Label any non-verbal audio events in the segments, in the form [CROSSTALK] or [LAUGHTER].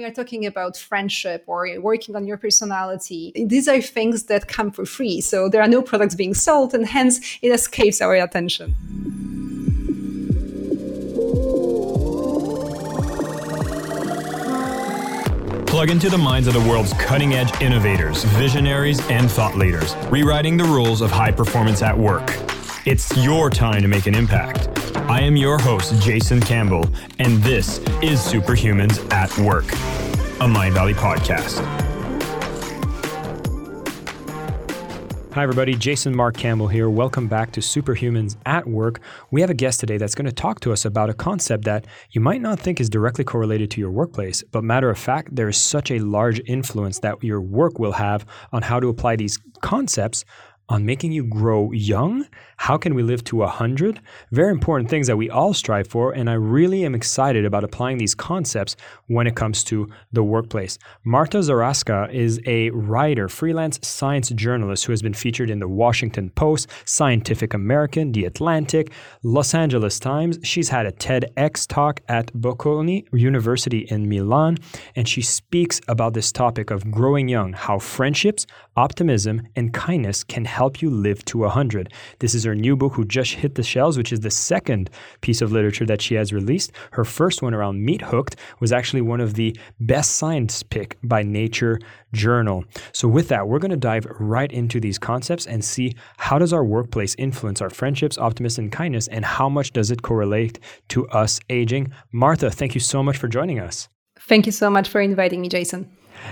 we are talking about friendship or working on your personality, these are things that come for free. So there are no products being sold, and hence it escapes our attention. Plug into the minds of the world's cutting edge innovators, visionaries, and thought leaders, rewriting the rules of high performance at work. It's your time to make an impact. I am your host, Jason Campbell, and this is Superhumans at Work, a Mindvalley podcast. Hi, everybody. Jason Mark Campbell here. Welcome back to Superhumans at Work. We have a guest today that's going to talk to us about a concept that you might not think is directly correlated to your workplace, but matter of fact, there is such a large influence that your work will have on how to apply these concepts on making you grow young. How can we live to 100? Very important things that we all strive for. And I really am excited about applying these concepts when it comes to the workplace. Marta Zaraska is a writer, freelance science journalist who has been featured in the Washington Post, Scientific American, The Atlantic, Los Angeles Times. She's had a TEDx talk at Bocconi University in Milan. And she speaks about this topic of growing young, how friendships, optimism, and kindness can help help you live to 100. This is her new book, Who Just Hit the Shelves, which is the second piece of literature that she has released. Her first one around Meathooked was actually one of the best science pick by Nature Journal. So with that, we're going to dive right into these concepts and see how does our workplace influence our friendships, optimism, and kindness, and how much does it correlate to us aging? Martha, thank you so much for joining us. Thank you so much for inviting me, Jason.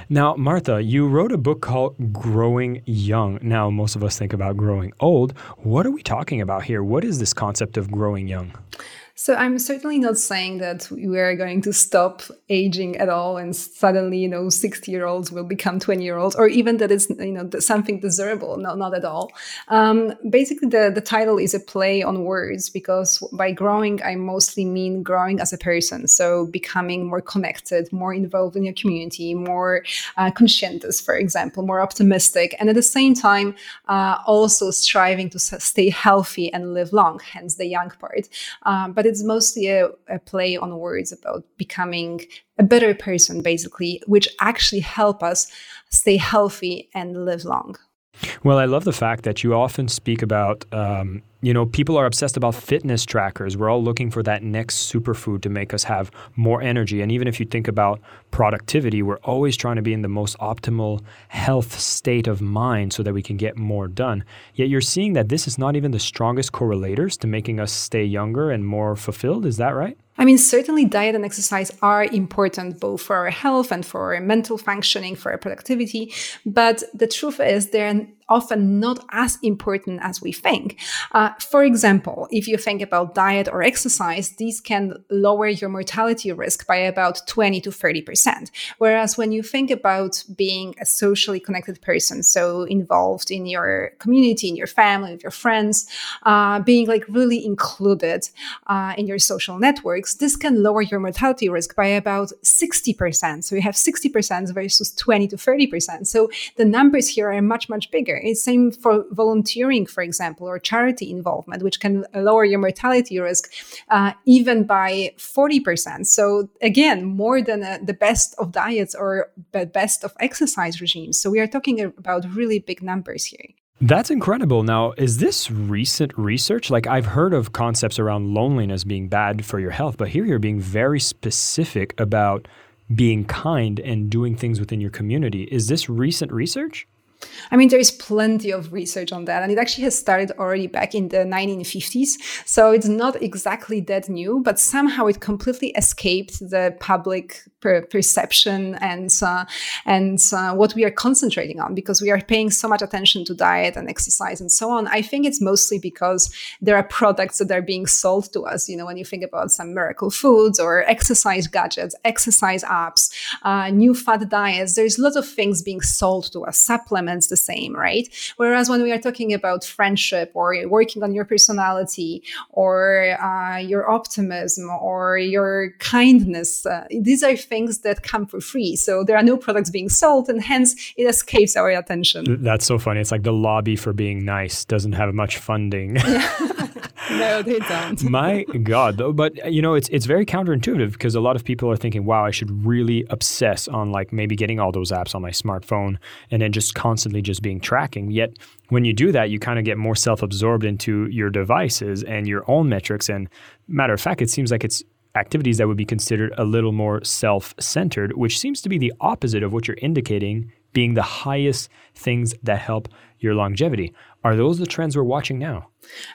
Now, Martha, you wrote a book called Growing Young. Now, most of us think about growing old. What are we talking about here? What is this concept of growing young? So I'm certainly not saying that we are going to stop aging at all and suddenly, you know, 60 year olds will become 20 year olds or even that it's, you know, something desirable. No, not at all. Um, basically, the, the title is a play on words because by growing, I mostly mean growing as a person. So becoming more connected, more involved in your community, more uh, conscientious, for example, more optimistic. And at the same time, uh, also striving to stay healthy and live long, hence the young part. Um, but it's mostly a, a play on words about becoming a better person, basically, which actually help us stay healthy and live long. Well, I love the fact that you often speak about, um, you know, people are obsessed about fitness trackers. We're all looking for that next superfood to make us have more energy. And even if you think about productivity, we're always trying to be in the most optimal health state of mind so that we can get more done. Yet you're seeing that this is not even the strongest correlators to making us stay younger and more fulfilled. Is that right? I mean, certainly diet and exercise are important both for our health and for our mental functioning, for our productivity. But the truth is, they're often not as important as we think. Uh, for example, if you think about diet or exercise, these can lower your mortality risk by about 20 to 30%. Whereas when you think about being a socially connected person, so involved in your community, in your family, with your friends, uh, being like really included uh, in your social networks, this can lower your mortality risk by about 60%. So you have 60% versus 20 to 30%. So the numbers here are much, much bigger. It's same for volunteering, for example, or charity involvement, which can lower your mortality risk uh, even by 40%. So again, more than uh, the best of diets or the best of exercise regimes. So we are talking about really big numbers here. That's incredible. Now, is this recent research? Like, I've heard of concepts around loneliness being bad for your health, but here you're being very specific about being kind and doing things within your community. Is this recent research? I mean, there is plenty of research on that, and it actually has started already back in the 1950s. So it's not exactly that new, but somehow it completely escaped the public per- perception and uh, and uh, what we are concentrating on because we are paying so much attention to diet and exercise and so on. I think it's mostly because there are products that are being sold to us. You know, when you think about some miracle foods or exercise gadgets, exercise apps, uh, new fad diets, there's lots of things being sold to us, supplements the same, right? Whereas when we are talking about friendship or working on your personality or uh, your optimism or your kindness, uh, these are things that come for free. So there are no products being sold, and hence it escapes our attention. That's so funny. It's like the lobby for being nice doesn't have much funding. [LAUGHS] [LAUGHS] no, they don't. My [LAUGHS] God, though, but you know, it's it's very counterintuitive because a lot of people are thinking, "Wow, I should really obsess on like maybe getting all those apps on my smartphone and then just constantly just being tracking." Yet, when you do that, you kind of get more self-absorbed into your devices and your own metrics. And matter of fact, it seems like it's activities that would be considered a little more self-centered, which seems to be the opposite of what you're indicating being the highest things that help your longevity. Are those the trends we're watching now?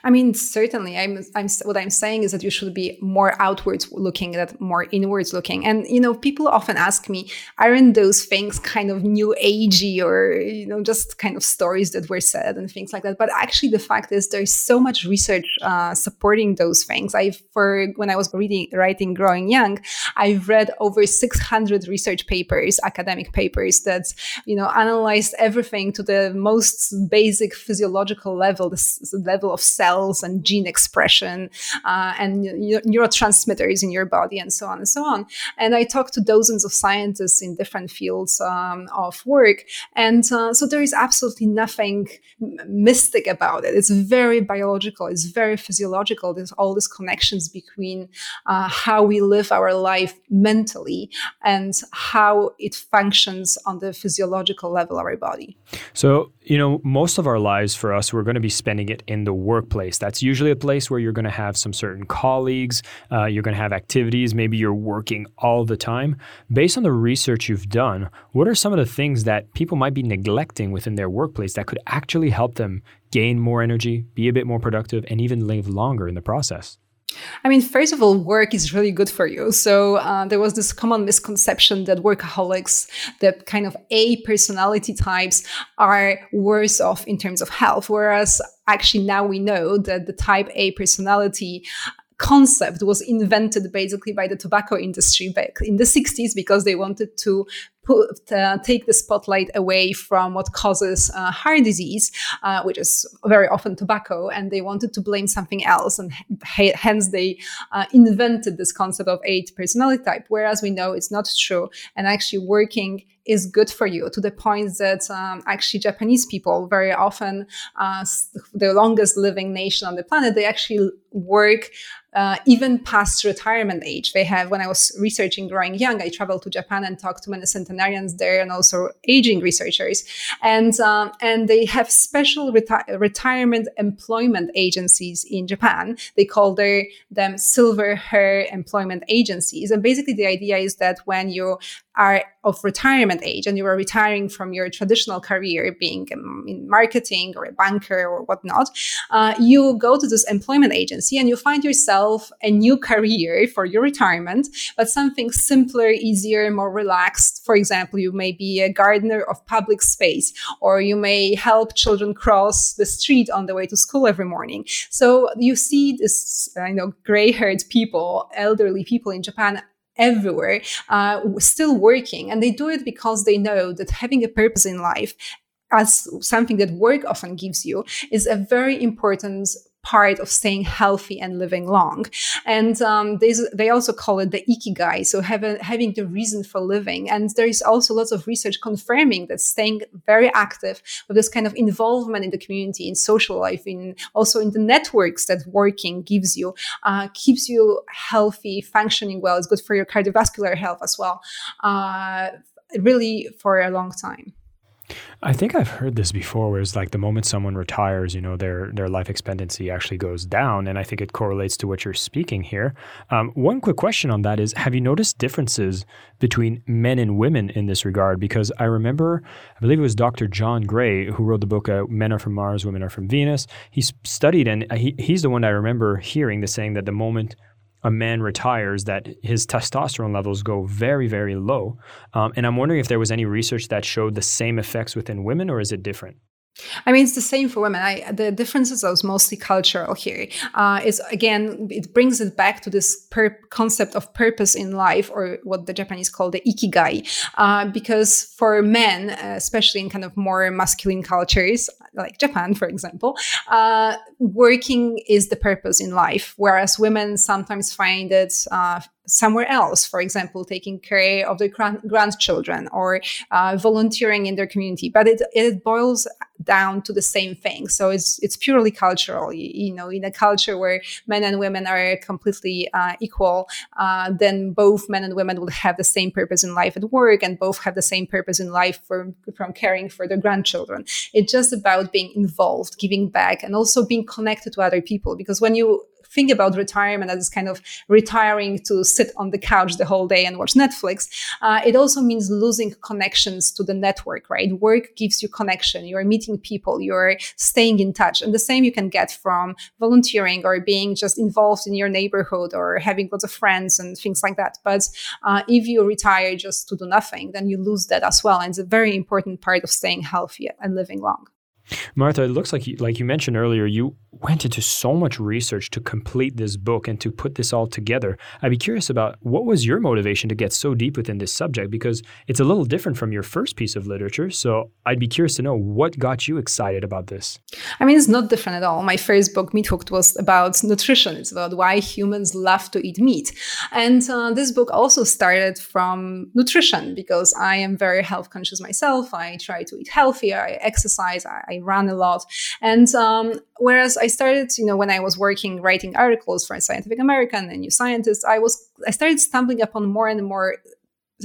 I mean, certainly. I'm, I'm, what I'm saying is that you should be more outwards looking, that more inwards looking. And you know, people often ask me, aren't those things kind of new agey or you know, just kind of stories that were said and things like that? But actually, the fact is, there's so much research uh, supporting those things. I, for when I was reading, writing, growing young, I've read over 600 research papers, academic papers that you know analyzed everything to the most basic physiological level, the level of cells and gene expression uh, and neurotransmitters in your body and so on and so on. And I talked to dozens of scientists in different fields um, of work. And uh, so there is absolutely nothing mystic about it. It's very biological, it's very physiological. There's all these connections between uh, how we live our life mentally and how it functions on the physiological level of our body. So, you know, most of our lives for us, we're going to be spending it in the workplace. That's usually a place where you're going to have some certain colleagues, uh, you're going to have activities, maybe you're working all the time. Based on the research you've done, what are some of the things that people might be neglecting within their workplace that could actually help them gain more energy, be a bit more productive, and even live longer in the process? I mean, first of all, work is really good for you. So uh, there was this common misconception that workaholics, the kind of A personality types, are worse off in terms of health. Whereas actually now we know that the type A personality concept was invented basically by the tobacco industry back in the 60s because they wanted to put, uh, take the spotlight away from what causes uh, heart disease, uh, which is very often tobacco, and they wanted to blame something else, and hence they uh, invented this concept of eight personality type. Whereas we know it's not true, and actually working is good for you to the point that um, actually Japanese people very often, uh, the longest living nation on the planet, they actually work uh, even past retirement age. They have, when I was researching growing young, I traveled to Japan and talked to many centenarians there and also aging researchers. And, um, and they have special reti- retirement employment agencies in Japan. They call their, them silver hair employment agencies. And basically the idea is that when you are of retirement age and you are retiring from your traditional career, being in marketing or a banker or whatnot, uh, you go to this employment agency and you find yourself a new career for your retirement, but something simpler, easier, more relaxed. For example, you may be a gardener of public space, or you may help children cross the street on the way to school every morning. So you see this, uh, you know, gray-haired people, elderly people in Japan everywhere, uh, still working. And they do it because they know that having a purpose in life as something that work often gives you is a very important part of staying healthy and living long. And um, they, they also call it the ikigai, so having, having the reason for living. And there is also lots of research confirming that staying very active with this kind of involvement in the community, in social life, in also in the networks that working gives you, uh, keeps you healthy, functioning well. It's good for your cardiovascular health as well. Uh, really for a long time. I think I've heard this before, where it's like the moment someone retires, you know, their their life expectancy actually goes down, and I think it correlates to what you're speaking here. Um, one quick question on that is: Have you noticed differences between men and women in this regard? Because I remember, I believe it was Dr. John Gray who wrote the book uh, "Men Are from Mars, Women Are from Venus." He studied, and he, he's the one I remember hearing the saying that the moment a man retires that his testosterone levels go very, very low. Um, and I'm wondering if there was any research that showed the same effects within women, or is it different? I mean, it's the same for women. I, the differences are mostly cultural here. Uh, is again, it brings it back to this per- concept of purpose in life, or what the Japanese call the ikigai. Uh, because for men, especially in kind of more masculine cultures, like Japan, for example, uh, working is the purpose in life, whereas women sometimes find it uh, somewhere else, for example, taking care of their grandchildren or uh, volunteering in their community. But it, it boils down to the same thing. So it's it's purely cultural. You, you know, in a culture where men and women are completely uh, equal, uh, then both men and women would have the same purpose in life at work, and both have the same purpose in life for, from caring for their grandchildren. It's just about being involved, giving back, and also being connected to other people. Because when you think about retirement as kind of retiring to sit on the couch the whole day and watch Netflix, uh, it also means losing connections to the network, right? Work gives you connection. You're meeting people, you're staying in touch. And the same you can get from volunteering or being just involved in your neighborhood or having lots of friends and things like that. But uh, if you retire just to do nothing, then you lose that as well. And it's a very important part of staying healthy and living long. Martha, it looks like you, like you mentioned earlier, you went into so much research to complete this book and to put this all together. I'd be curious about what was your motivation to get so deep within this subject because it's a little different from your first piece of literature. So I'd be curious to know what got you excited about this. I mean, it's not different at all. My first book, Meathooked, was about nutrition. It's about why humans love to eat meat. And uh, this book also started from nutrition because I am very health conscious myself. I try to eat healthier, I exercise, I, I run a lot. And um, whereas I started, you know, when I was working writing articles for Scientific American and New Scientist, I was I started stumbling upon more and more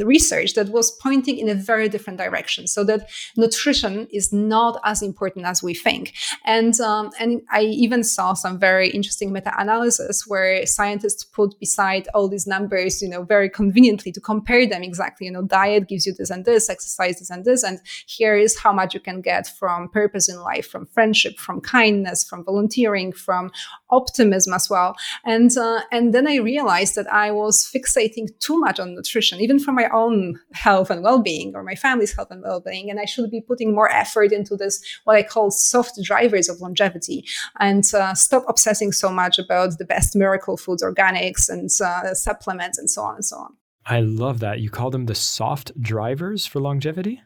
research that was pointing in a very different direction so that nutrition is not as important as we think. And um, and i even saw some very interesting meta-analysis where scientists put beside all these numbers you know very conveniently to compare them exactly you know diet gives you this and this exercise this and this and here is how much you can get from purpose in life from friendship from kindness from volunteering from optimism as well. And uh, and then i realized that i was fixating too much on nutrition even from own health and well-being or my family's health and well-being and i should be putting more effort into this what i call soft drivers of longevity and uh, stop obsessing so much about the best miracle foods organics and uh, supplements and so on and so on. I love that. You call them the soft drivers for longevity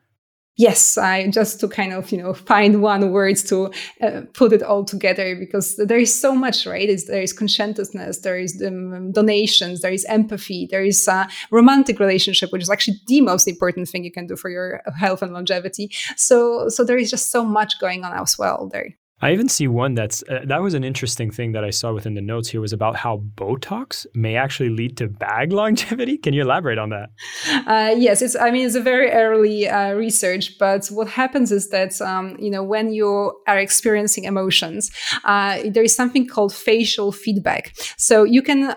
yes i just to kind of you know find one word to uh, put it all together because there is so much right? It's, there is conscientiousness there is um, donations there is empathy there is a romantic relationship which is actually the most important thing you can do for your health and longevity. So so there is just so much going on as well there I even see one that's uh, that was an interesting thing that I saw within the notes here was about how Botox may actually lead to bag [LAUGHS] longevity. Can you elaborate on that? Uh, yes, it's. I mean, it's a very early uh, research, but what happens is that um, you know when you are experiencing emotions, uh, there is something called facial feedback. So you can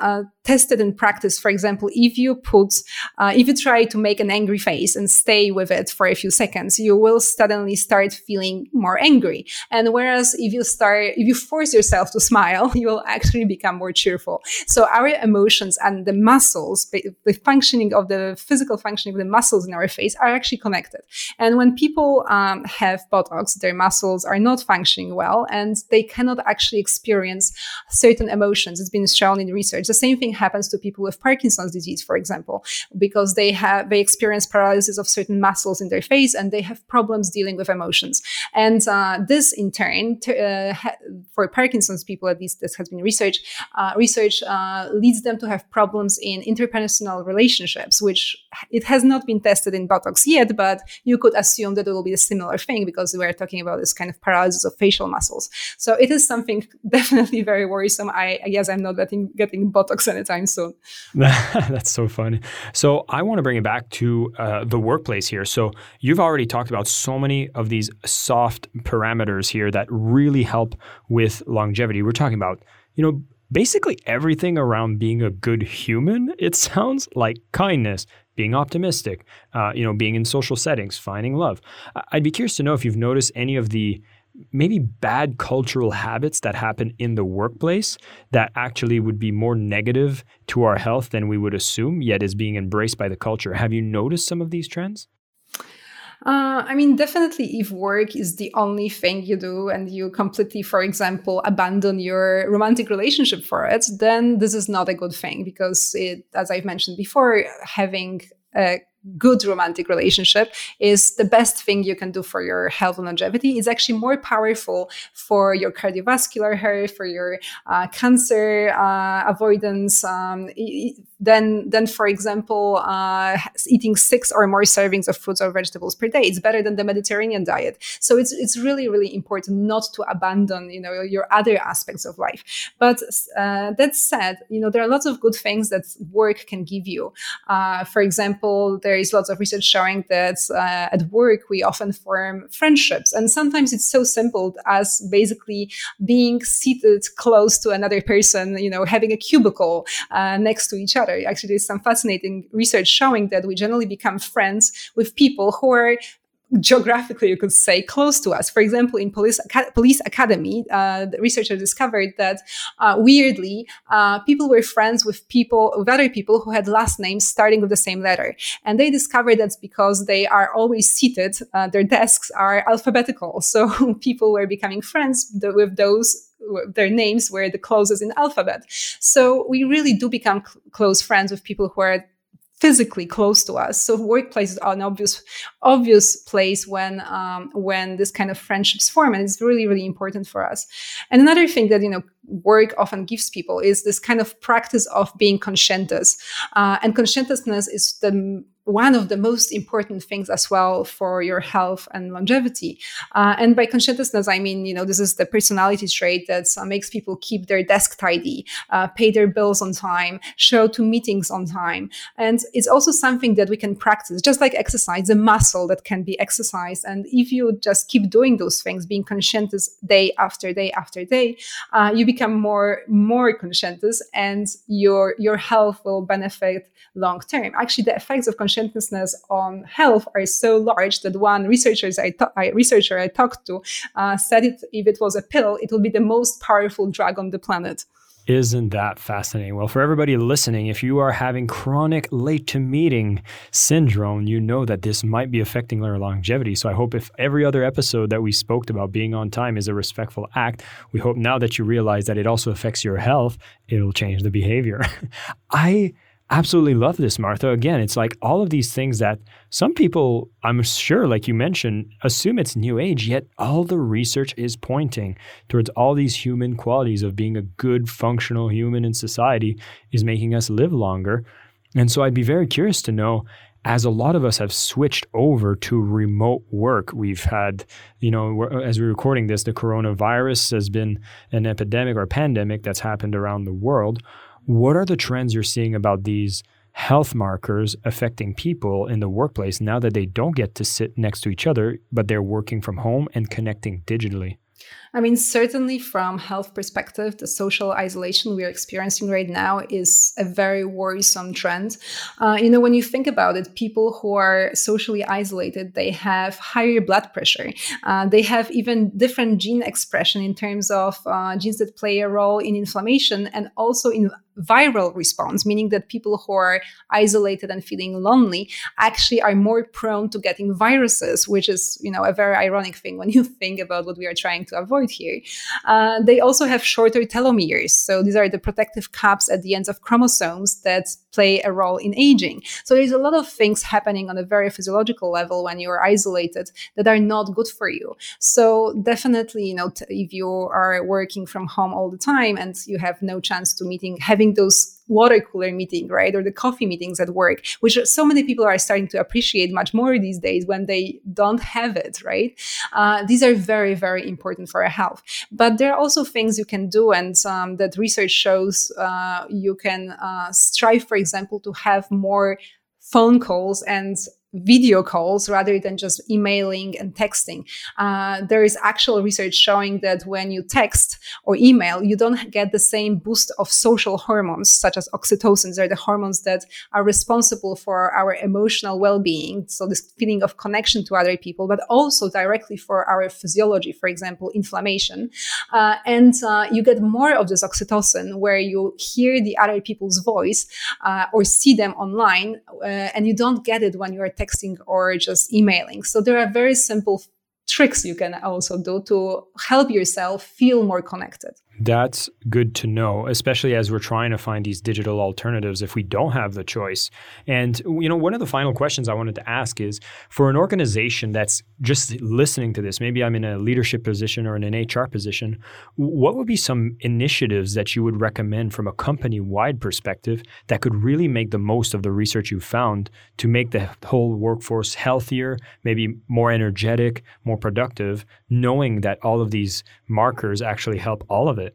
test it in practice. For example, if you put, uh, if you try to make an angry face and stay with it for a few seconds, you will suddenly start feeling more angry. And whereas if you start, if you force yourself to smile, [LAUGHS] you will actually become more cheerful. So our emotions and the muscles, the functioning of the physical functioning of the muscles in our face are actually connected. And when people um, have Botox, their muscles are not functioning well and they cannot actually experience certain emotions. It's been shown in research. The same thing happens to people with Parkinson's disease, for example, because they have, they experience paralysis of certain muscles in their face and they have problems dealing with emotions. And uh, this in turn uh, for Parkinson's people, at least this has been research, uh, research uh, leads them to have problems in interpersonal relationships, which it has not been tested in Botox yet, but you could assume that it will be a similar thing because we're talking about this kind of paralysis of facial muscles. So it is something [LAUGHS] definitely very worrisome. I, I guess I'm not getting, getting Botox anytime soon. [LAUGHS] That's so funny. So I want to bring it back to uh, the workplace here. So you've already talked about so many of these soft parameters here that really help with longevity. We're talking about, you know, basically everything around being a good human. It [LAUGHS] sounds like kindness, being optimistic, uh, you know, being in social settings, finding love. I'd be curious to know if you've noticed any of the maybe bad cultural habits that happen in the workplace that actually would be more negative to our health than we would assume, yet is being embraced by the culture. Have you noticed some of these trends? Uh, I mean, definitely, if work is the only thing you do and you completely, for example, abandon your romantic relationship for it, then this is not a good thing because, it, as I've mentioned before, having a good romantic relationship is the best thing you can do for your health and longevity. It's actually more powerful for your cardiovascular health, for your uh, cancer uh, avoidance. Um, than than for example uh, eating six or more servings of fruits or vegetables per day. It's better than the Mediterranean diet. So it's it's really really important not to abandon you know your other aspects of life. But uh, that said, you know there are lots of good things that work can give you. Uh, for example, there is lots of research showing that uh, at work we often form friendships, and sometimes it's so simple as basically being seated close to another person, you know, having a cubicle uh, next to each other. Actually, there's some fascinating research showing that we generally become friends with people who are geographically, you could say, close to us. For example, in Police, Police Academy, uh, the researchers discovered that uh, weirdly, uh, people were friends with people, with other people who had last names starting with the same letter. And they discovered that's because they are always seated, uh, their desks are alphabetical. [LAUGHS] So people were becoming friends with those their names were the closest in alphabet. So we really do become cl- close friends with people who are physically close to us. So workplaces are an obvious obvious place when um, when this kind of friendships form, and it's really really important for us. And another thing that you know work often gives people is this kind of practice of being conscientious, uh, and conscientiousness is the one of the most important things as well for your health and longevity. Uh, and by conscientiousness, I mean, you know, this is the personality trait that uh, makes people keep their desk tidy, uh, pay their bills on time, show to meetings on time. And it's also something that we can practice, just like exercise, a muscle that can be exercised. And if you just keep doing those things, being conscientious day after day after day, uh, you become more, more conscientious and your, your health will benefit long term. Actually, the effects of conscientiousness conscientiousness on health are so large that one researchers I, I researcher I talked to uh, said it if it was a pill, it would be the most powerful drug on the planet. Isn't that fascinating? Well, for everybody listening, if you are having chronic late to meeting syndrome, you know that this might be affecting your longevity. So I hope if every other episode that we spoke about being on time is a respectful act, we hope now that you realize that it also affects your health, it'll change the behavior. [LAUGHS] I absolutely love this, Martha. Again, it's like all of these things that some people, I'm sure, like you mentioned, assume it's new age, yet all the research is pointing towards all these human qualities of being a good, functional human in society is making us live longer. And so I'd be very curious to know. As a lot of us have switched over to remote work, we've had, you know, uh, as we're recording this, the coronavirus has been an epidemic or pandemic that's happened around the world. What are the trends you're seeing about these health markers affecting people in the workplace now that they don't get to sit next to each other, but they're working from home and connecting digitally? I mean, certainly from health perspective, the social isolation we are experiencing right now is a very worrisome trend. Uh, you know, when you think about it, people who are socially isolated, they have higher blood pressure. Uh, they have even different gene expression in terms of uh, genes that play a role in inflammation and also in viral response, meaning that people who are isolated and feeling lonely actually are more prone to getting viruses, which is, you know, a very ironic thing when you [LAUGHS] think about what we are trying to avoid here. Uh, they also have shorter telomeres. So these are the protective caps at the ends of chromosomes that play a role in aging. So there's a lot of things happening on a very physiological level when you are isolated that are not good for you. So definitely, you know, t- if you are working from home all the time and you have no chance to meeting, having those water cooler meeting, right? Or the coffee meetings at work, which so many people are starting to appreciate much more these days when they don't have it, right? Uh, these are very, very important for our health. But there are also things you can do, and um, that research shows uh, you can uh, strive, for example, to have more phone calls and video calls rather than just emailing and texting. Uh, there is actual research showing that when you text or email, you don't get the same boost of social hormones such as oxytocin. They're the hormones that are responsible for our emotional well-being. So this feeling of connection to other people, but also directly for our physiology, for example, inflammation. Uh, and uh, you get more of this oxytocin where you hear the other people's voice uh, or see them online, uh, and you don't get it when you are texting texting or just emailing. So there are very simple tricks you can also do to help yourself feel more connected. That's good to know, especially as we're trying to find these digital alternatives if we don't have the choice. And you know, one of the final questions I wanted to ask is for an organization that's just listening to this, maybe I'm in a leadership position or in an HR position, what would be some initiatives that you would recommend from a company-wide perspective that could really make the most of the research you found to make the whole workforce healthier, maybe more energetic, more productive, knowing that all of these markers actually help all of it?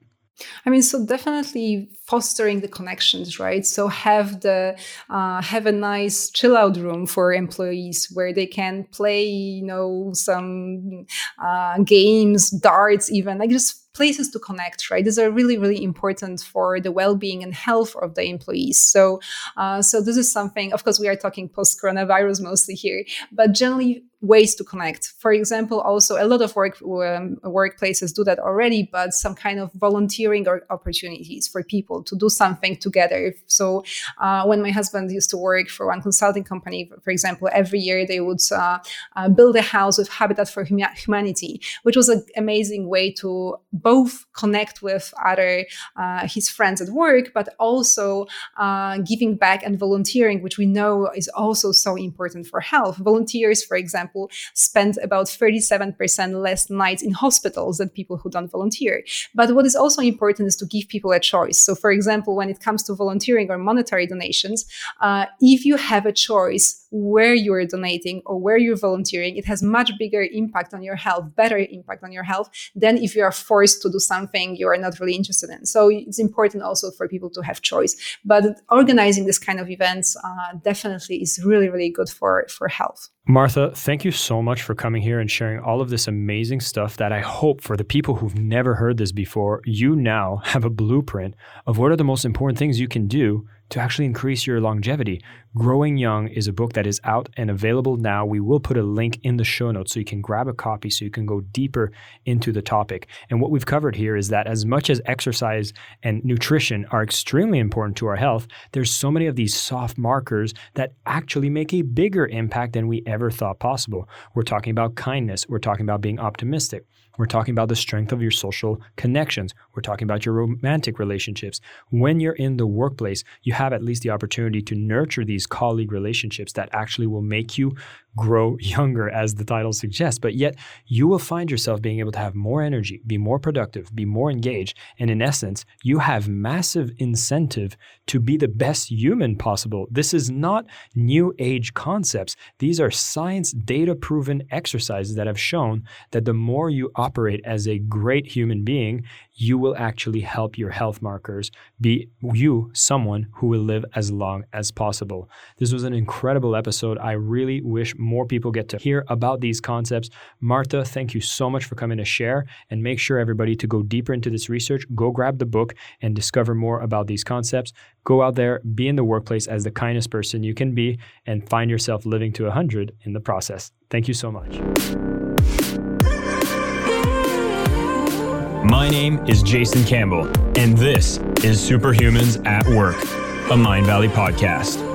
I mean, so definitely fostering the connections, right? So have the uh, have a nice chill out room for employees where they can play, you know, some uh, games, darts, even like just places to connect, right? These are really, really important for the well-being and health of the employees. So, uh, so this is something. Of course, we are talking post-coronavirus mostly here, but generally ways to connect. For example, also a lot of work um, workplaces do that already, but some kind of volunteering or opportunities for people to do something together. So uh, when my husband used to work for one consulting company, for example, every year they would uh, uh, build a house with Habitat for Humanity, which was an amazing way to both connect with other uh, his friends at work, but also uh, giving back and volunteering, which we know is also so important for health. Volunteers, for example spend about 37% less nights in hospitals than people who don't volunteer. But what is also important is to give people a choice. So, for example, when it comes to volunteering or monetary donations, uh, if you have a choice where you're donating or where you're volunteering, it has much bigger impact on your health, better impact on your health than if you are forced to do something you are not really interested in. So it's important also for people to have choice. But organizing this kind of events uh, definitely is really, really good for, for health. Martha, thank you so much for coming here and sharing all of this amazing stuff that I hope for the people who've never heard this before, you now have a blueprint of what are the most important things you can do to actually increase your longevity. Growing Young is a book that is out and available now. We will put a link in the show notes so you can grab a copy so you can go deeper into the topic. And what we've covered here is that as much as exercise and nutrition are extremely important to our health, there's so many of these soft markers that actually make a bigger impact than we ever thought possible. We're talking about kindness, we're talking about being optimistic. We're talking about the strength of your social connections. We're talking about your romantic relationships. When you're in the workplace, you have at least the opportunity to nurture these colleague relationships that actually will make you grow [LAUGHS] younger, as the title suggests. But yet, you will find yourself being able to have more energy, be more productive, be more engaged. And in essence, you have massive incentive to be the best human possible. This is not new age concepts. These are science data proven exercises that have shown that the more you operate as a great human being, you will actually help your health markers be you someone who will live as long as possible. This was an incredible episode. I really wish more people get to hear about these concepts. Martha, thank you so much for coming to share and make sure everybody to go deeper into this research, go grab the book and discover more about these concepts. Go out there, be in the workplace as the kindest person you can be and find yourself living to 100 in the process. Thank you so much. My name is Jason Campbell, and this is Superhumans at Work, a Mindvalley podcast.